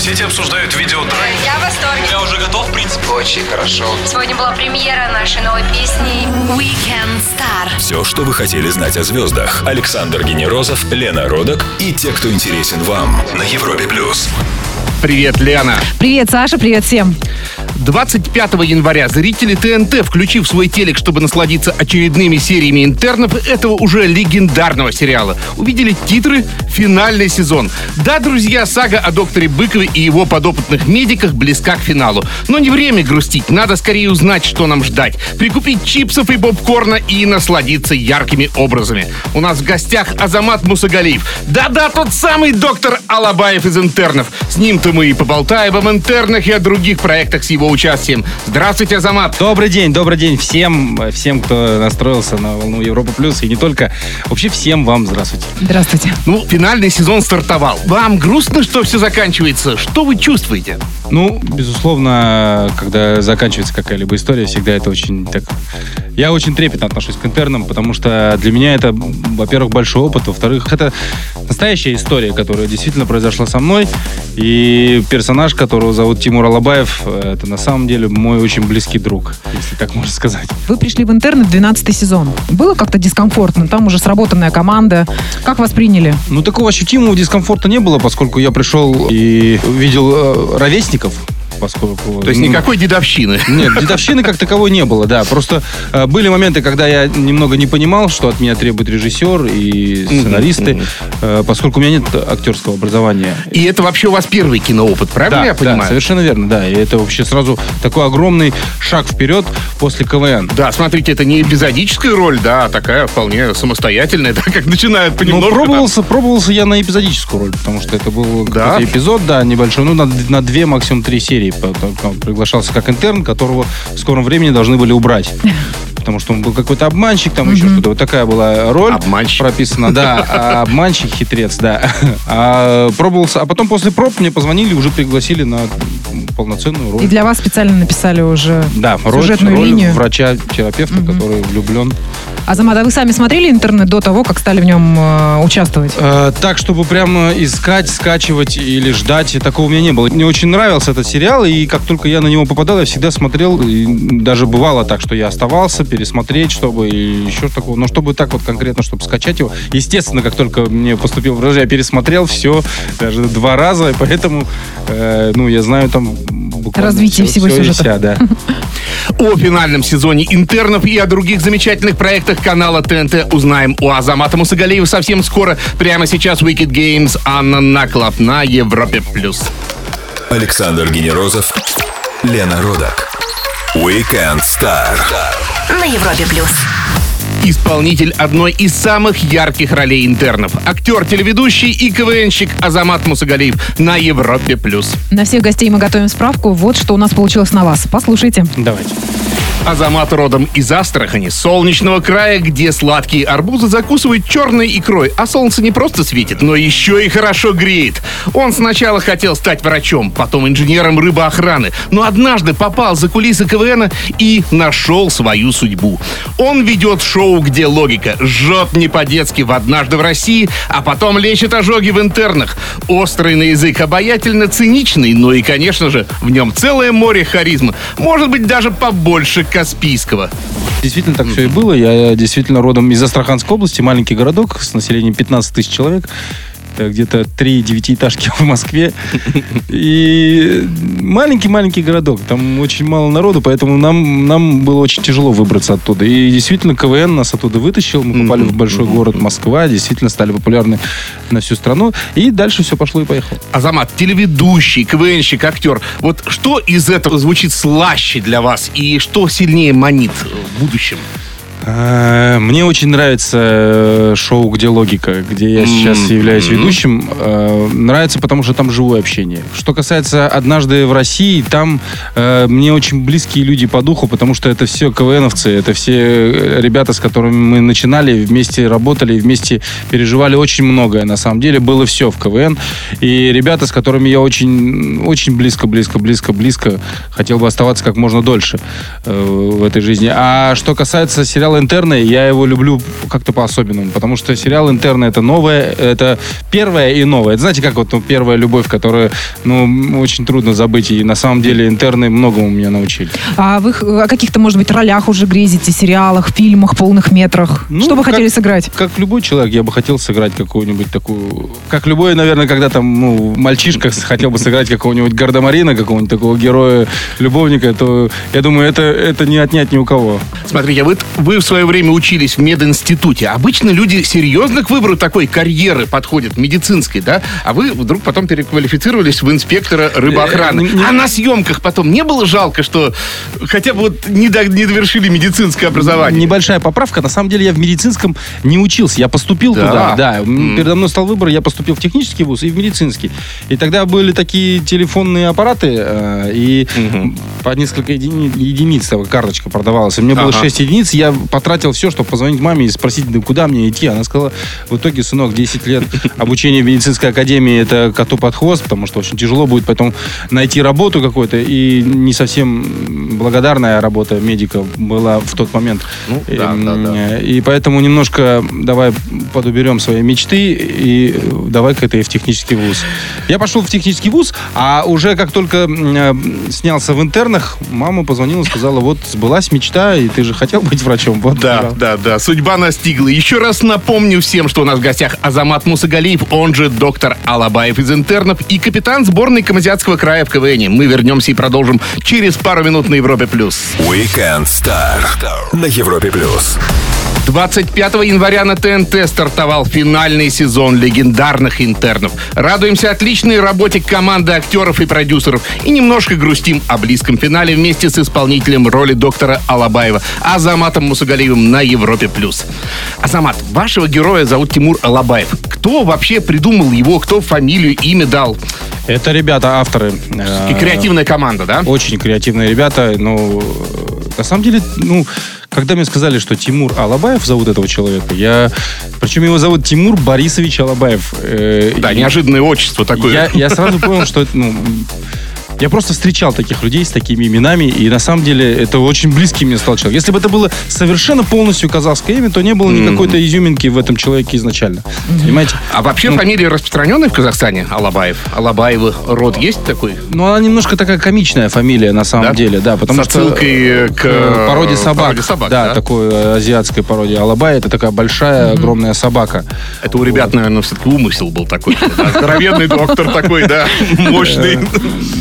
сети обсуждают видеотрек. Я в восторге. Я уже готов, в принципе. Очень хорошо. Сегодня была премьера нашей новой песни Weekend Star. Все, что вы хотели знать о звездах. Александр Генерозов, Лена Родок и те, кто интересен вам на Европе плюс. Привет, Лена. Привет, Саша, привет всем. 25 января зрители ТНТ, включив свой телек, чтобы насладиться очередными сериями интернов этого уже легендарного сериала, увидели титры «Финальный сезон». Да, друзья, сага о докторе Быкове и его подопытных медиках близка к финалу. Но не время грустить, надо скорее узнать, что нам ждать. Прикупить чипсов и попкорна и насладиться яркими образами. У нас в гостях Азамат Мусагалиев. Да-да, тот самый доктор Алабаев из интернов. С ним-то мы и поболтаем об интернах и о других проектах с его участием. Здравствуйте, Азамат. Добрый день, добрый день всем, всем, кто настроился на волну Европа Плюс, и не только. Вообще всем вам здравствуйте. Здравствуйте. Ну, финальный сезон стартовал. Вам грустно, что все заканчивается? Что вы чувствуете? Ну, безусловно, когда заканчивается какая-либо история, всегда это очень так... Я очень трепетно отношусь к интернам, потому что для меня это, во-первых, большой опыт, во-вторых, это настоящая история, которая действительно произошла со мной, и персонаж, которого зовут Тимур Алабаев, это на самом деле мой очень близкий друг, если так можно сказать. Вы пришли в интерны в 12 сезон. Было как-то дискомфортно? Там уже сработанная команда. Как восприняли? Ну, такого ощутимого дискомфорта не было, поскольку я пришел и увидел э, ровесников, поскольку... То есть ну, никакой дедовщины. Нет, дедовщины как таковой не было, да. Просто э, были моменты, когда я немного не понимал, что от меня требует режиссер и сценаристы, э, поскольку у меня нет актерского образования. И это вообще у вас первый киноопыт, правильно Да, я да, понимаю? совершенно верно, да. И это вообще сразу такой огромный шаг вперед после КВН. Да, смотрите, это не эпизодическая роль, да, а такая вполне самостоятельная, да, как начинают Ну, понемножку. пробовался, пробовался я на эпизодическую роль, потому что это был Да? эпизод, да, небольшой, ну, на, на две, максимум три серии. Приглашался как интерн, которого в скором времени должны были убрать. Потому что он был какой-то обманщик, там еще что-то. Вот такая была роль Обманщик. прописана, да. А обманщик, хитрец, да. А, пробовался, а потом после проб мне позвонили, уже пригласили на полноценную роль. И для вас специально написали уже Да, роль, сюжетную роль линию. врача-терапевта, который влюблен. Азамат, а вы сами смотрели интернет до того, как стали в нем э, участвовать? Э, так, чтобы прямо искать, скачивать или ждать, такого у меня не было. Мне очень нравился этот сериал, и как только я на него попадал, я всегда смотрел, и даже бывало так, что я оставался, пересмотреть, чтобы и еще такого, но чтобы так вот конкретно, чтобы скачать его. Естественно, как только мне поступил в я пересмотрел все, даже два раза, и поэтому, э, ну, я знаю там буквально Развитие всё- всего всё и сюжета. вся, да. О финальном сезоне интернов и о других замечательных проектах канала ТНТ узнаем у Азамата Мусагалиева совсем скоро. Прямо сейчас Wicked Games Анна Наклов на Европе+. плюс. Александр Генерозов, Лена Родок. Weekend Star. На Европе Плюс. Исполнитель одной из самых ярких ролей интернов. Актер, телеведущий и КВНщик Азамат Мусагалиев на Европе+. плюс. На всех гостей мы готовим справку. Вот что у нас получилось на вас. Послушайте. Давайте. Азамат родом из Астрахани, солнечного края, где сладкие арбузы закусывают черной икрой, а солнце не просто светит, но еще и хорошо греет. Он сначала хотел стать врачом, потом инженером рыбоохраны, но однажды попал за кулисы КВН и нашел свою судьбу. Он ведет шоу, где логика жжет не по-детски в «Однажды в России», а потом лечит ожоги в интернах. Острый на язык, обаятельно циничный, но и, конечно же, в нем целое море харизмы. Может быть, даже побольше Каспийского. Действительно так все и было. Я действительно родом из Астраханской области, маленький городок с населением 15 тысяч человек. Это где-то три девятиэтажки в Москве. И маленький-маленький городок. Там очень мало народу, поэтому нам, нам было очень тяжело выбраться оттуда. И действительно КВН нас оттуда вытащил. Мы попали в большой город Москва, действительно стали популярны на всю страну. И дальше все пошло и поехало. Азамат, телеведущий, КВНщик, актер. Вот что из этого звучит слаще для вас и что сильнее манит в будущем? Э, Мне очень нравится э, шоу «Где логика», где я сейчас являюсь ведущим. Э, Нравится, потому что там живое общение. Что касается «Однажды в России», там э, мне очень близкие люди по духу, потому что это все КВНовцы, это все э, ребята, с которыми мы начинали, вместе работали, вместе переживали очень многое. На самом деле было все в КВН. И ребята, с которыми я очень, очень близко, близко, близко, близко хотел бы оставаться как можно дольше в этой жизни. А что касается сериала сериал «Интерны», я его люблю как-то по-особенному, потому что сериал «Интерны» — это новое, это первое и новое. Это знаете, как вот ну, первая любовь, которую, ну, очень трудно забыть, и на самом деле «Интерны» многому меня научили. А вы о каких-то, может быть, ролях уже грезите, сериалах, фильмах, полных метрах? Ну, Что бы как- хотели сыграть? Как любой человек, я бы хотел сыграть какую-нибудь такую... Как любой, наверное, когда там, ну, мальчишка хотел бы сыграть какого-нибудь Гардемарина, какого-нибудь такого героя-любовника, то, я думаю, это, это не отнять ни у кого. Смотрите, вы, вы в свое время учились в мединституте. Обычно люди серьезно к выбору такой карьеры подходят, медицинской, да? А вы вдруг потом переквалифицировались в инспектора рыбоохраны. Э, А на съемках потом не было жалко, что хотя бы вот не, до- не довершили медицинское образование? Небольшая поправка. На самом деле я в медицинском не учился. Я поступил Да? туда. Да. Передо мной стал выбор. Я поступил в технический вуз и в медицинский. И тогда были такие телефонные аппараты, э, и по несколько едини- единиц там карточка продавалась. И мне было Ага. 6 единиц. Я потратил все, чтобы позвонить маме и спросить, да куда мне идти. Она сказала, в итоге, сынок, 10 лет обучения в медицинской академии это коту под хвост, потому что очень тяжело будет потом найти работу какую-то. И не совсем благодарная работа медика была в тот момент. Ну, да, Эм, да, да. И поэтому немножко давай подуберем свои мечты и э, давай-ка это и в технический вуз. Я пошел в технический вуз, а уже как только э, снялся в интернах, мама позвонила, сказала, вот сбылась мечта, и ты же хотел быть врачом. Вот, Да, пожалуйста. да, да, судьба настигла. Еще раз напомню всем, что у нас в гостях Азамат Мусагалиев, он же доктор Алабаев из интернов и капитан сборной Камазиатского края в КВН. Мы вернемся и продолжим через пару минут на Европе+. плюс. Weekend Star на Европе плюс. 25 января на ТНТ стартовал финальный сезон легендарных интернов. Радуемся отличной работе команды актеров и продюсеров и немножко грустим о близком финале вместе с исполнителем роли доктора Алабаева Азаматом Мусагалиевым на Европе+. плюс. Азамат, вашего героя зовут Тимур Алабаев. Кто вообще придумал его, кто фамилию, имя дал? Это ребята, авторы. э, И креативная команда, да? Очень креативные ребята. Ну, э, на самом деле, ну, когда мне сказали, что Тимур Алабаев зовут этого человека, я... Причем его зовут Тимур Борисович Алабаев. Э, Да, и- неожиданное отчество такое. Я, я сразу понял, что это, ну, я просто встречал таких людей с такими именами, и на самом деле это очень близкий мне стал человек. Если бы это было совершенно полностью казахское имя, то не было ни какой-то изюминки в этом человеке изначально. Понимаете? А вообще фамилия распространенная в Казахстане? Алабаев. Алабаевы род есть такой? Ну, она немножко такая комичная фамилия на самом Да? деле, да, потому С что... отсылкой к, э, породе собак. породе собак, да, да? такой э, азиатской породе. Алабай это такая большая, огромная собака. Это у ребят, наверное, все-таки умысел был такой. Здоровенный доктор такой, да, мощный.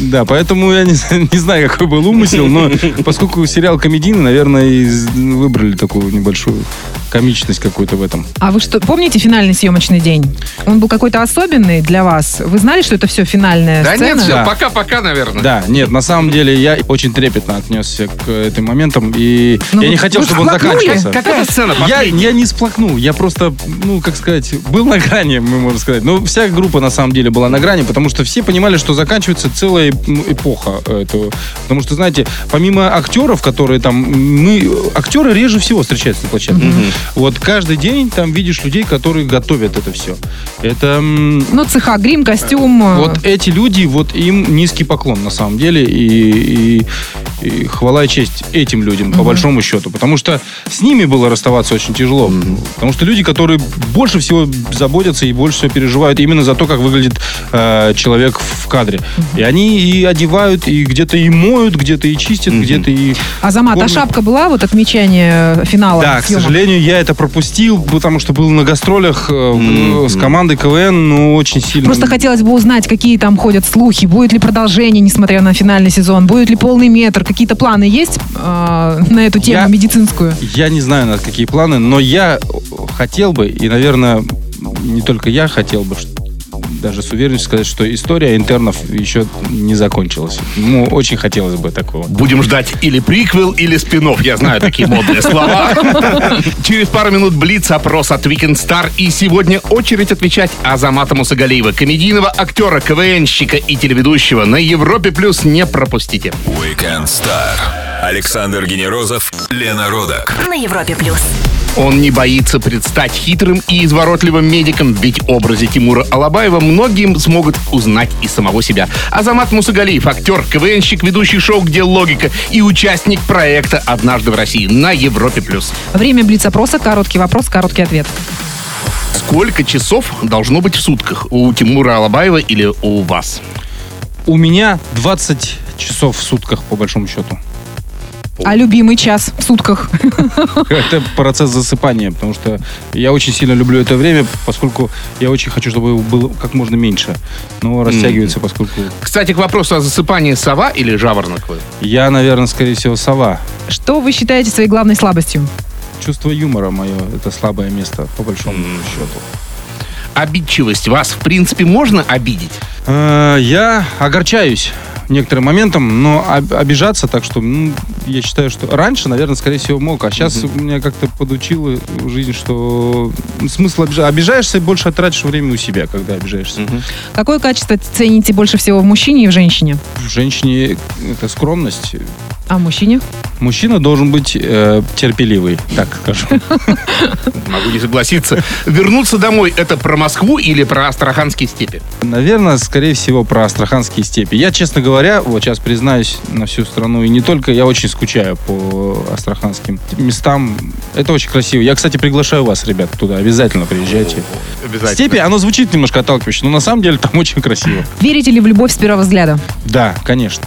Да, поэтому я не, не знаю, какой был умысел, но поскольку сериал комедийный, наверное, и з- выбрали такую небольшую комичность какую-то в этом. А вы что, помните финальный съемочный день? Он был какой-то особенный для вас? Вы знали, что это все финальная Да сцена? нет, все, Да. пока-пока, наверное. Да, нет, на самом деле я очень трепетно отнесся к этим моментам, и Ну, я не хотел, чтобы он заканчивался. Какая сцена Я, я не сплакнул, я просто, ну, как сказать, был на грани, мы можем сказать. Ну, вся группа, на самом деле, была на грани, потому что все понимали, что заканчивается целая эпоха этого. Потому что, знаете, помимо актеров, которые там, мы, актеры реже всего встречаются на площадке. Вот каждый день там видишь людей, которые готовят это все. Это... Ну, цеха, грим, костюм. э, вот эти люди, вот им низкий поклон на самом деле. И, и- и хвала и честь этим людям, по большому счету. Потому что с ними было расставаться очень тяжело. Потому что люди, которые больше всего заботятся и больше всего переживают именно за то, как выглядит э, человек в кадре. И они и одевают, и где-то и моют, где-то и чистят, где-то и... Азамат, а кормят. шапка была, вот отмечание финала Да, к съемок? сожалению, я это пропустил, потому что был на гастролях в- с командой КВН, ну, очень сильно. Просто хотелось бы узнать, какие там ходят слухи, будет ли продолжение, несмотря на финальный сезон, будет ли полный метр, какие-то планы есть э, на эту тему Я- медицинскую? Я не знаю, на какие планы, но я хотел бы, и, наверное, не только я хотел бы, даже с уверенностью сказать, что история интернов еще не закончилась. Ну, очень хотелось бы такого. Будем ждать или приквел, или спин Я знаю такие модные слова. Через пару минут блиц опрос от Weekend Star. И сегодня очередь отвечать Азамата Мусагалиева, комедийного актера, КВНщика и телеведущего. На Европе Плюс не пропустите. Weekend Star. Александр Генерозов, Лена Родак. На Европе плюс. Он не боится предстать хитрым и изворотливым медиком, ведь образе Тимура Алабаева многим смогут узнать и самого себя. Азамат Мусагалиев, актер, КВНщик, ведущий шоу «Где логика» и участник проекта «Однажды в России» на Европе+. плюс. Время блиц-опроса. Короткий вопрос, короткий ответ. Сколько часов должно быть в сутках у Тимура Алабаева или у вас? У меня 20 часов в сутках, по большому счету. А любимый час в сутках? Это процесс засыпания, потому что я очень сильно люблю это время, поскольку я очень хочу, чтобы его было как можно меньше. Но растягивается, поскольку Кстати, к вопросу о засыпании сова или жаворонок вы? я, наверное, скорее всего, сова. Что вы считаете своей главной слабостью? Чувство юмора мое — это слабое место, по большому счету. Обидчивость вас, в принципе, можно обидеть? Э, Я огорчаюсь некоторым моментом, но об- обижаться, так что ну, я считаю, что раньше, наверное, скорее всего, мог, а сейчас меня как-то подучила жизнь, что смысл обижаться. Обижаешься и больше тратишь время у себя, когда обижаешься. Какое качество цените больше всего в мужчине и в женщине? В женщине это скромность. А в мужчине? Мужчина должен быть э, терпеливый, так скажу. Могу не согласиться. Вернуться домой – это про Москву или про Астраханские степи? Наверное, скорее всего, про астраханские степи. Я, честно говоря, вот сейчас признаюсь на всю страну, и не только, я очень скучаю по астраханским местам. Это очень красиво. Я, кстати, приглашаю вас, ребят, туда. Обязательно приезжайте. Обязательно. Степи, оно звучит немножко отталкивающе, но на самом деле там очень красиво. Верите ли в любовь с первого взгляда? Да, конечно.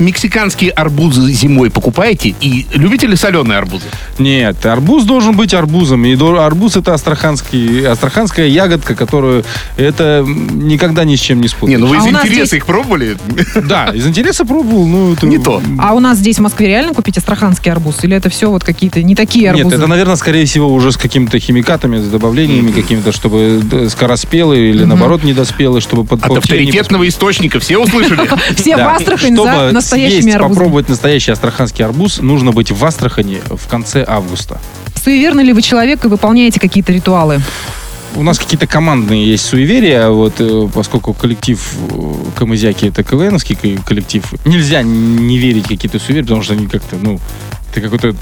Мексиканские арбузы зимой покупаете? И любите ли соленые арбузы? Нет, арбуз должен быть арбузом. И арбуз это астраханский, астраханская ягодка, которую это никогда ни с чем не Не, спутаешь. ну вы А из у нас интереса здесь- их пробовали? Да, из интереса пробовал, ну это... Не то. А у нас здесь в Москве реально купить астраханский арбуз? Или это все вот какие-то не такие арбузы? Нет, это, наверное, скорее всего, уже с какими-то химикатами, с добавлениями какими-то, чтобы д- скороспелые или, наоборот, недоспелые, чтобы От авторитетного источника все услышали? Все в Астрахань за настоящими съесть, арбузами. попробовать настоящий астраханский арбуз, нужно быть в Астрахани в конце августа. Суеверный ли вы человек и выполняете какие-то ритуалы? У нас какие-то командные есть суеверия, вот, э, поскольку коллектив э, Камызяки это КВНовский ко- коллектив, нельзя не верить в какие-то суеверия, потому что они как-то, ну, это какое-то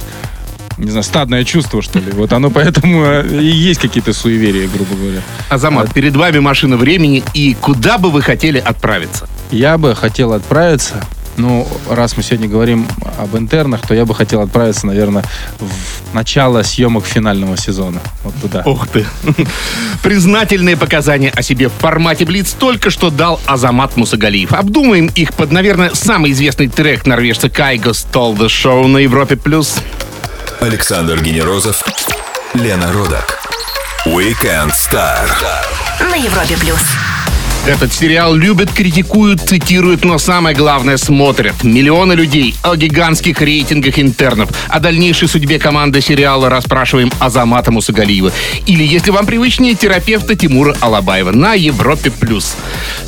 не знаю, стадное чувство, что ли. Вот оно поэтому э, и есть какие-то суеверия, грубо говоря. Азамат, перед вами машина времени, и куда бы вы хотели отправиться? Я бы хотел отправиться, ну, раз мы сегодня говорим об интернах, то я бы хотел отправиться, наверное, в начало съемок финального сезона. Вот туда. Ух ты. Признательные показания о себе в формате Блиц только что дал Азамат Мусагалиев. Обдумаем их под, наверное, самый известный трек норвежца Кайго «Stole the Show» на Европе+. плюс. Александр Генерозов, Лена Родак. Weekend Star. На Европе плюс. Этот сериал любят, критикуют, цитируют, но самое главное смотрят. Миллионы людей о гигантских рейтингах интернов. О дальнейшей судьбе команды сериала расспрашиваем Азамата Мусагалиева. Или, если вам привычнее, терапевта Тимура Алабаева на Европе+. плюс.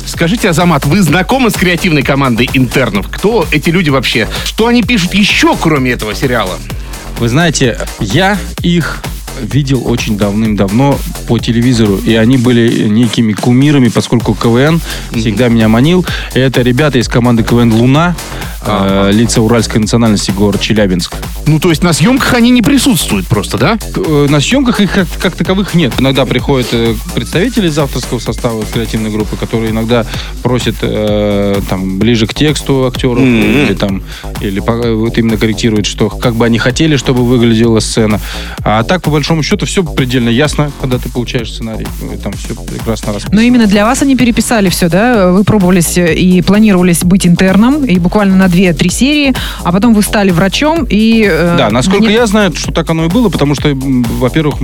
Скажите, Азамат, вы знакомы с креативной командой интернов? Кто эти люди вообще? Что они пишут еще, кроме этого сериала? Вы знаете, я их видел очень давным-давно по телевизору, и они были некими кумирами, поскольку КВН всегда меня манил. Это ребята из команды КВН «Луна», э, лица уральской национальности, город Челябинск. Ну, то есть на съемках они не присутствуют просто, да? Э, На съемках их как, как таковых нет. Иногда приходят э, представители из авторского состава креативной группы, которые иногда просят э, там ближе к тексту актеров или там или вот именно корректируют, что как бы они хотели, чтобы выглядела сцена. А так по большому счету все предельно ясно, когда ты получаешь сценарий, и там все прекрасно расписано. Но именно для вас они переписали все, да? Вы пробовались э, и планировались быть интерном, и буквально на 2-3 серии, а потом вы стали врачом, и... э, Да, насколько мне- я знаю, что так оно и было, потому что, во-первых,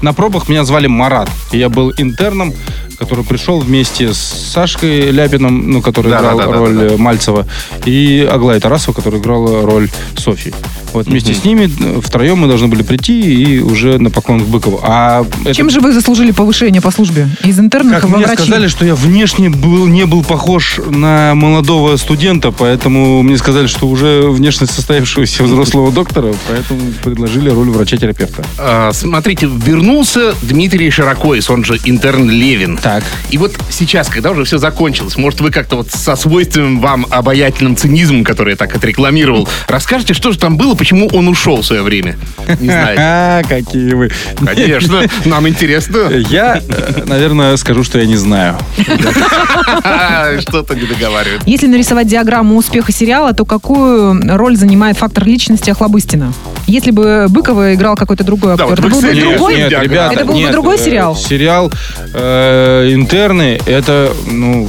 на пробах меня звали Марат. И я был интерном, который пришел вместе с Сашкой Ляпиным, ну, который Да, играл да, да, да, роль да, да. э, Мальцева, и Аглая Тарасова, которая играла роль Софьи. Вот вместе с ними э, втроем мы должны были прийти и уже на поклон к Быкову. А это Чем же вы заслужили повышение по службе? Из интернов как во мне врачи? сказали, что я внешне был, не был похож на молодого студента, поэтому мне сказали, что уже внешность состоявшегося взрослого доктора, поэтому предложили роль врача-терапевта. А, смотрите, вернулся Дмитрий Широкоис, он же интерн Левин. Так. И вот сейчас, когда уже все закончилось, может, вы как-то вот со свойственным вам обаятельным цинизмом, который я так отрекламировал, расскажете, что же там было почему он ушел в свое время. Не знаете. А, какие вы. Конечно, нам интересно. Я, э, наверное, скажу, что я не знаю. Что-то не договаривает. Если нарисовать диаграмму успеха сериала, то какую роль занимает фактор личности Охлобыстина? Если бы Быкова играл какой-то другой актер, это был бы другой? есть Нет, ребята, Это был бы другой сериал? Сериал э, «Интерны» — это, ну,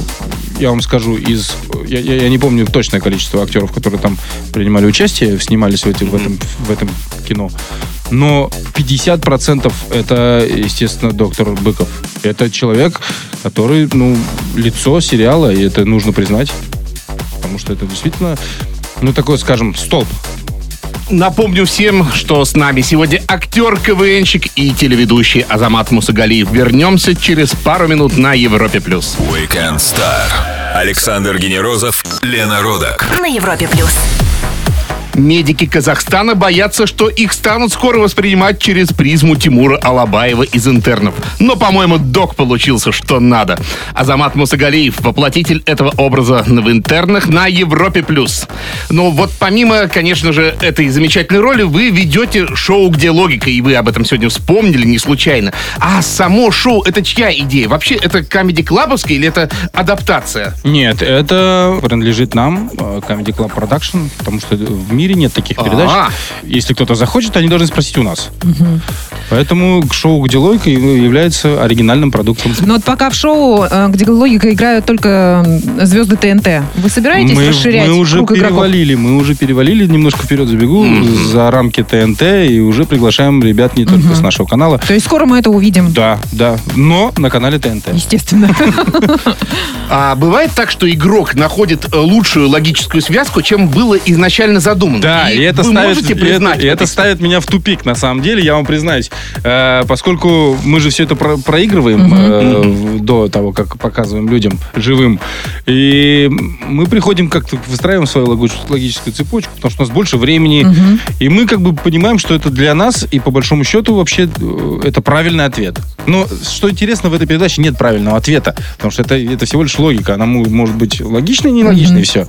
я вам скажу, из... Я, я- я не помню точное количество актеров, которые там принимали участие, снимались в, эти- в этом, в этом кино. Но 50% это, естественно, доктор Быков. Это человек, который, ну, лицо сериала, и это нужно признать. Потому что это действительно, ну, такой, скажем, столб Напомню всем, что с нами сегодня актер, КВНщик и телеведущий Азамат Мусагалиев. Вернемся через пару минут на Европе+. плюс. Weekend Star. Александр Генерозов, Лена Родак. На Европе плюс. Медики Казахстана боятся, что их станут скоро воспринимать через призму Тимура Алабаева из интернов. Но, по-моему, док получился что надо. Азамат Мусагалиев, воплотитель этого образа в интернах на Европе+. плюс. Но вот помимо, конечно же, этой замечательной роли, вы ведете шоу «Где логика», и вы об этом сегодня вспомнили не случайно. А само шоу — это чья идея? Вообще, это комеди-клабовская или это адаптация? Нет, это принадлежит нам, э, Comedy Club Production, потому что в мире нет таких передач. А. Если кто-то захочет, они должны спросить у нас. Поэтому шоу «Где логика» является оригинальным продуктом. Но вот пока в шоу, э, где логика играют только звезды ТНТ, вы собираетесь мы, расширять мы уже круг игроков? перевалили, мы уже перевалили, немножко вперед забегу, за рамки ТНТ, и уже приглашаем ребят не только с нашего канала. То есть скоро мы это увидим. Да, да, но на канале ТНТ. Естественно. А бывает так, что игрок находит э, лучшую логическую связку, чем было изначально задумано. Да, и, это вы ставит, можете и признать. это, и это ставит меня в тупик, на самом деле, я вам признаюсь. Э, поскольку мы же все это про- проигрываем э, в- до того, как показываем людям живым, и мы приходим как-то, выстраиваем свою логическую цепочку, потому что у нас больше времени, и мы как бы понимаем, что это для нас, и по большому счету вообще э, это правильный ответ. Но что интересно, в этой передаче нет правильного ответа, потому что это, это всего лишь логика. Она может быть логичной, нелогичной, и все.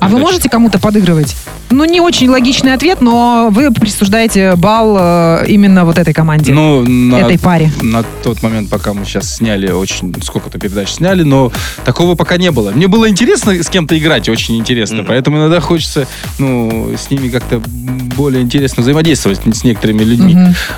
А вы можете кому-то подыгрывать? Ну, не очень логичный ответ, но вы присуждаете балл э, именно вот этой команде. Ну, на, этой паре. На тот момент, пока мы сейчас сняли, очень сколько-то передач сняли, но такого пока не было. Мне было интересно с кем-то играть, очень интересно. Поэтому иногда хочется, ну, с ними как-то более интересно взаимодействовать с некоторыми людьми.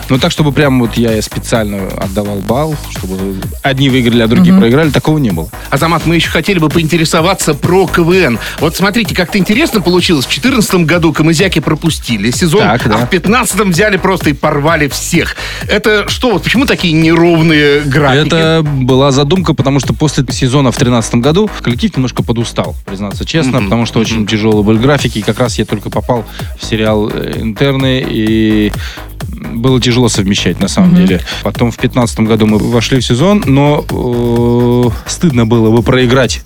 Но так, чтобы прям вот я специально отдавал балл, чтобы одни выиграли, а другие проиграли, такого не было. Азамат, мы еще хотели бы поинтересоваться про КВН. Вот смотрите, как-то интересно получилось. В 2014 году камызяки пропустили сезон, Так, да. а в 2015 взяли просто и порвали всех. Это что, вот почему такие неровные графики? Это была задумка, потому что после сезона в 2013 году коллектив немножко подустал, признаться честно, потому что очень тяжелые были графики. И как раз я только попал в сериал э, «Интерны», и было тяжело совмещать, на самом деле. Потом в 2015 году мы вошли в сезон, но э, стыдно было бы проиграть.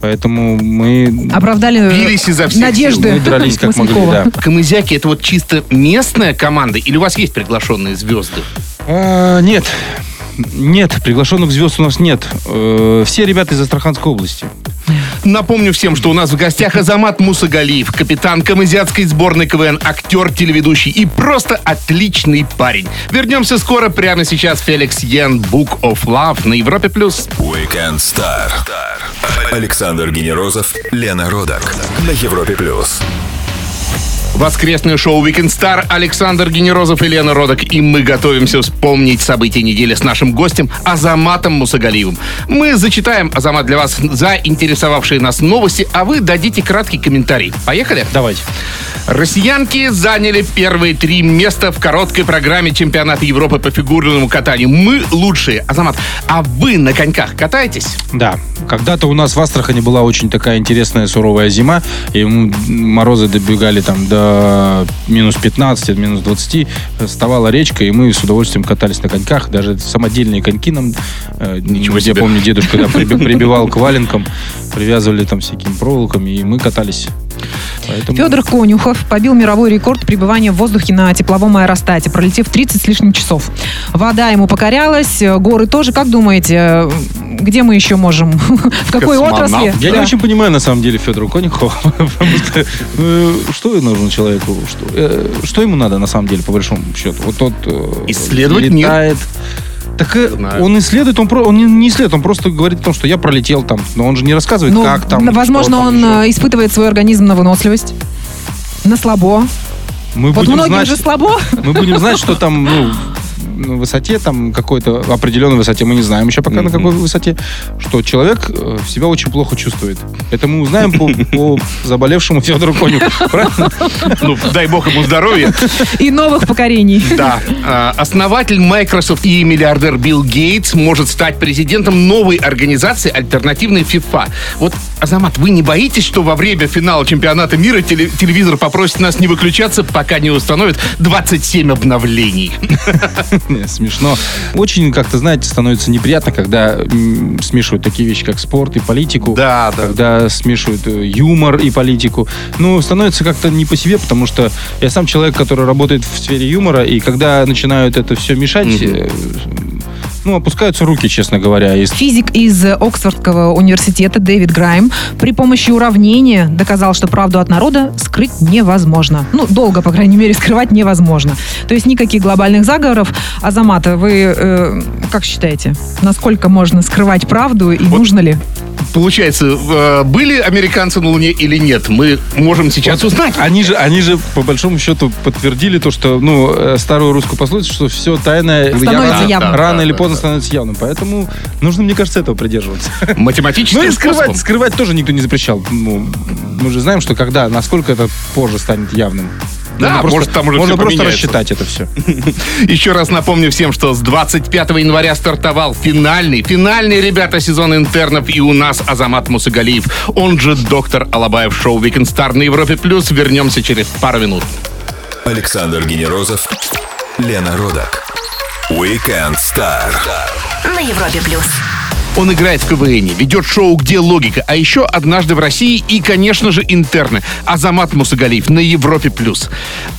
Поэтому мы... Оправдали э, Бились изо всех надежды Мы дрались как могли, да. Камызяки это вот чисто местная команда или у вас есть приглашенные звезды? А, нет. Нет, приглашенных звезд у нас нет. Э, все ребята из Астраханской области. Напомню всем, что у нас в гостях Азамат Мусагалиев, капитан камызятской сборной КВН, актер, телеведущий и просто отличный парень. Вернемся скоро, прямо сейчас Феликс Йен, Book of Love на Европе+. плюс. Weekend Star. Александр Генерозов, Лена Родак. На Европе плюс. Воскресное шоу Weekend Star Александр Генерозов и Лена Родок. И мы готовимся вспомнить события недели с нашим гостем Азаматом Мусагалиевым. Мы зачитаем, Азамат, для вас заинтересовавшие нас новости, а вы дадите краткий комментарий. Поехали? Давайте. Россиянки заняли первые три места в короткой программе чемпионата Европы по фигурному катанию. Мы лучшие. Азамат, а вы на коньках катаетесь? Да, когда-то у нас в Астрахани была очень такая интересная суровая зима, и морозы добегали там до минус 15, минус 20, вставала речка, и мы с удовольствием катались на коньках, даже самодельные коньки нам, э, Ничего я себе. помню, дедушка да, приби- прибивал к валенкам, привязывали там всякими проволоками, и мы катались. Поэтому... Федор Конюхов побил мировой рекорд пребывания в воздухе на тепловом аэростате, пролетев 30 с лишним часов. Вода ему покорялась, горы тоже. Как думаете, где мы еще можем? В какой Космонавт. отрасли? Я не очень понимаю, на самом деле, Федора Конюхова. Что, э, что нужно человеку? Что, э, что ему надо, на самом деле, по большому счету? Вот тот э, Исследовать мир. Так э, Знаю. он исследует, он, про, он не, исследует, он просто говорит о том, что я пролетел там. Но он же не рассказывает, Ну, как там. возможно, что там он еще. э, испытывает свой организм на выносливость, на слабо. Мы Вот будем многим знать, же слабо. мы будем знать, что там, ну, высоте, там, какой-то определенной высоте, мы не знаем еще пока на какой высоте, что человек э, себя очень плохо чувствует. Это мы узнаем по, по заболевшему Федору Коню. Правильно? Ну, дай бог ему здоровья. И новых покорений. Да. А, Основатель Microsoft и миллиардер Билл Гейтс может стать президентом новой организации альтернативной FIFA. Вот, Азамат, вы не боитесь, что во время финала чемпионата мира теле- телевизор попросит нас не выключаться, пока не установит 27 обновлений? Смешно. Очень, как-то, знаете, становится неприятно, когда смешивают такие вещи, как спорт и политику. Да, да. Когда смешивают э, юмор и политику. Ну, становится как-то не по себе, потому что я сам человек, который работает в сфере юмора, и когда начинают это все мешать, ну, опускаются руки, честно говоря. И Физик из Оксфордского университета Дэвид Грайм при помощи уравнения доказал, что правду от народа скрыть невозможно. Ну, долго, по крайней мере, скрывать невозможно. То есть никаких глобальных заговоров. Азамата, вы э, как считаете, насколько можно скрывать правду и нужно ли? Получается, э, были американцы на Луне или нет? Мы можем сейчас узнать. Они же, они же, по большому счету, подтвердили то, что, ну, э, старую русскую пословицу, что все тайное Становится рано- явным. рано Да, или да, поздно да. становится явным. Поэтому нужно, мне кажется, этого придерживаться. Математическим Ну и скрывать, способом. скрывать тоже никто не запрещал. Ну, мы же знаем, что когда, насколько это позже станет явным. Да, Можно может, там уже можно просто рассчитать это все. Еще раз напомню всем, что с 25 января стартовал финальный, финальный, ребята, сезон интернов. И у нас Азамат Мусагалиев, он же доктор Алабаев шоу Weekend Star на Европе Плюс. Вернемся через пару минут. Александр Генерозов, Лена Родак. Weekend Star. На Европе плюс. Он играет в КВН, ведет шоу «Где логика?», а еще «Однажды в России» и, конечно же, интерны. Азамат Мусагалиев на Европе+. плюс.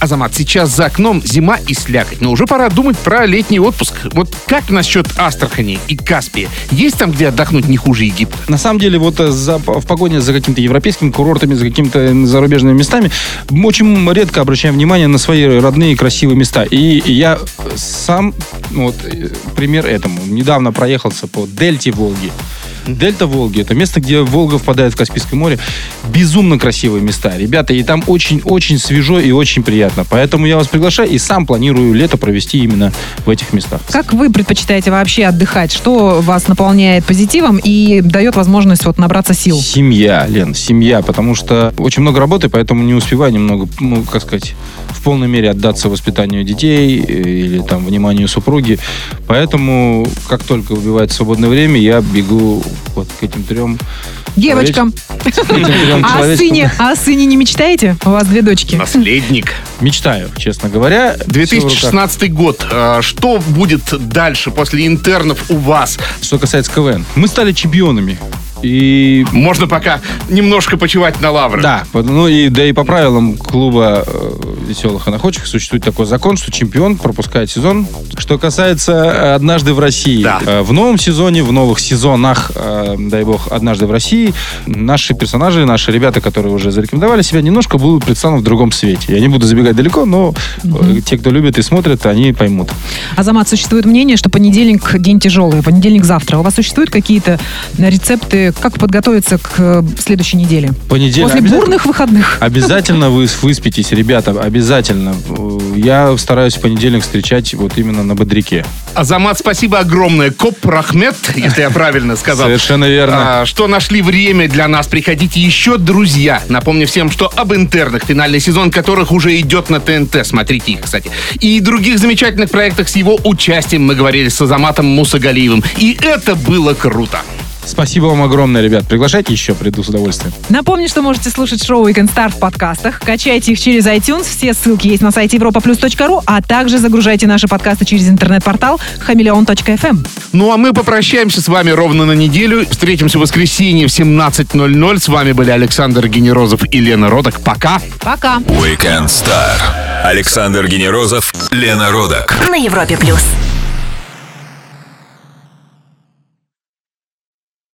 Азамат, сейчас за окном зима и слякоть, но уже пора думать про летний отпуск. Вот как насчет Астрахани и Каспия? Есть там, где отдохнуть не хуже Египта? На самом деле, вот э, за- в погоне за какими-то европейскими курортами, за какими-то зарубежными местами, мы очень редко обращаем внимание на свои родные красивые места. И я сам, вот, э, пример этому. Недавно проехался по дельте Волги. Дельта Волги – это место, где Волга впадает в Каспийское море. Безумно красивые места, ребята, и там очень-очень свежо и очень приятно. Поэтому я вас приглашаю и сам планирую лето провести именно в этих местах. Как вы предпочитаете вообще отдыхать? Что вас наполняет позитивом и дает возможность вот набраться сил? Семья, Лен, семья, потому что очень много работы, поэтому не успеваю немного, ну, как сказать, в полной мере отдаться воспитанию детей э, или там вниманию супруги. Поэтому, как только убивает свободное время, я бегу вот к этим трем Девочкам. этим трем А о сыне, а о сыне не мечтаете? У вас две дочки. Наследник. Мечтаю, честно говоря. Всё в руках. 2016 год. А, Что будет дальше после интернов у вас? Что касается КВН. Мы стали чемпионами. И Можно пока немножко почивать на лаврах. Да, ну и да и по правилам клуба э, веселых и находчивых существует такой закон, что чемпион пропускает сезон. Что касается э, однажды в России, Да. э, в новом сезоне, в новых сезонах, э, дай бог, однажды в России, наши персонажи, наши ребята, которые уже зарекомендовали себя, немножко будут представлены в другом свете. Я не буду забегать далеко, но э, те, кто любит и смотрит, они поймут. Азамат, существует мнение, что понедельник день тяжелый, понедельник завтра. У вас существуют какие-то рецепты, как подготовиться к э, следующей неделе? Понедельник. После бурных выходных. Обязательно вы выспитесь, ребята, обязательно. Э, Я стараюсь в понедельник встречать вот именно на бодряке. Азамат, спасибо огромное. Коп Рахмет, если я правильно сказал. Совершенно верно. А, что нашли время для нас. Приходите еще, друзья. Напомню всем, что об интернах, финальный сезон которых уже идет на ТНТ. Смотрите их, кстати. И других замечательных проектах с его участием мы говорили с Азаматом Мусагалиевым. И это было круто. Спасибо вам огромное, ребят. Приглашайте еще, приду с удовольствием. Напомню, что можете слушать шоу Weekend Star в подкастах. Качайте их через iTunes. Все ссылки есть на сайте europaplus.ru, а также загружайте наши подкасты через интернет-портал хамелеон.фм. Ну а мы попрощаемся с вами ровно на неделю. Встретимся в воскресенье в 17.00. С вами были Александр Генерозов и Лена Родок. Пока. Пока. Weekend Star. Александр Генерозов, Лена Родак. На Европе плюс.